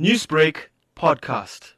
Newsbreak podcast.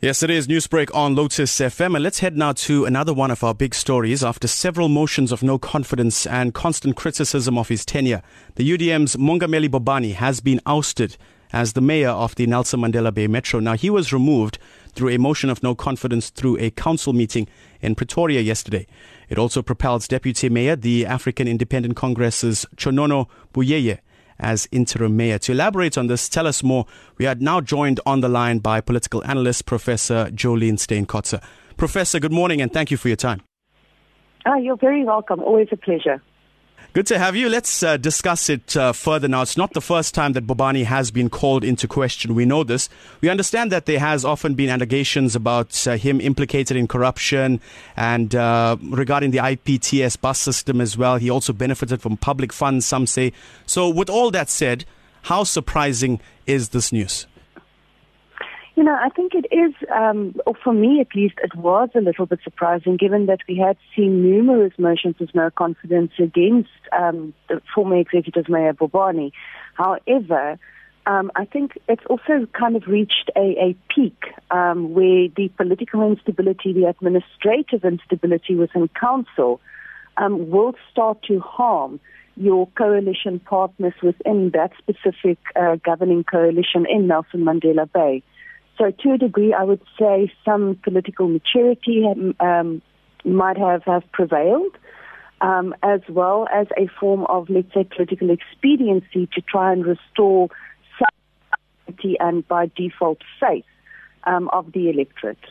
Yes, it is Newsbreak on Lotus FM. And let's head now to another one of our big stories. After several motions of no confidence and constant criticism of his tenure, the UDM's Mongameli Bobani has been ousted as the mayor of the Nelson Mandela Bay Metro. Now, he was removed through a motion of no confidence through a council meeting in Pretoria yesterday. It also propels Deputy Mayor, the African Independent Congress's Tshonono Buyeye, as interim mayor. To elaborate on this, tell us more. We are now joined on the line by political analyst Professor Joleen Steyn Kotze. Professor, good morning and thank you for your time. Ah, you're very welcome. Always a pleasure. Good to have you. Let's uh, discuss it uh, further now. It's not the first time that Bobani has been called into question. We know this. We understand that there has often been allegations about uh, him implicated in corruption and uh, regarding the IPTS bus system as well. He also benefited from public funds, some say. So, with all that said, how surprising is this news? You know, I think it is, um, or for me at least, it was a little bit surprising given that we had seen numerous motions of no confidence against um, the former executive mayor Bobani. However, um, I think it's also kind of reached a, a peak um, where the political instability, the administrative instability within council um, will start to harm your coalition partners within that specific uh, governing coalition in Nelson Mandela Bay. So to a degree, I would say some political maturity um, might have, have prevailed, um, as well as a form of, let's say, political expediency to try and restore sanity and by default faith um, of the electorate.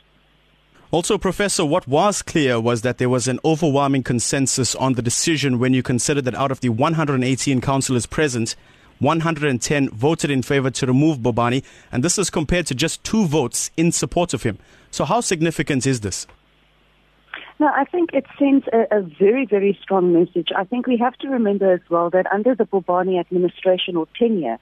Also, Professor, what was clear was that there was an overwhelming consensus on the decision when you consider that out of the 118 councillors present, 110 voted in favor to remove Bobani, and this is compared to just two votes in support of him. So, how significant is this? No, I think it sends a, a, very, very strong message. I think we have to remember as well that under the Bobani administration or tenure,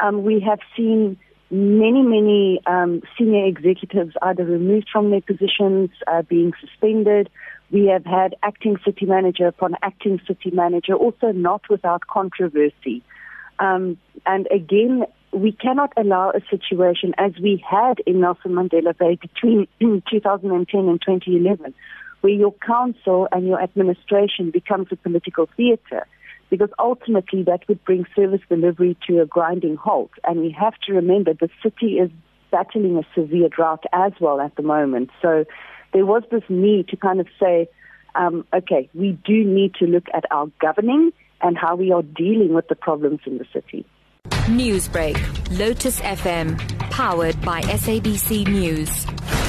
um, we have seen many, many um, senior executives either removed from their positions, uh, being suspended. We have had acting city manager upon acting city manager, also not without controversy. Um, and again, we cannot allow a situation as we had in Nelson Mandela Bay between 2010 and 2011, where your council and your administration becomes a political theater, because ultimately that would bring service delivery to a grinding halt. And we have to remember the city is battling a severe drought as well at the moment. So there was this need to kind of say, um, okay, we do need to look at our governing and how we are dealing with the problems in the city. Newsbreak, Lotus FM, powered by SABC News.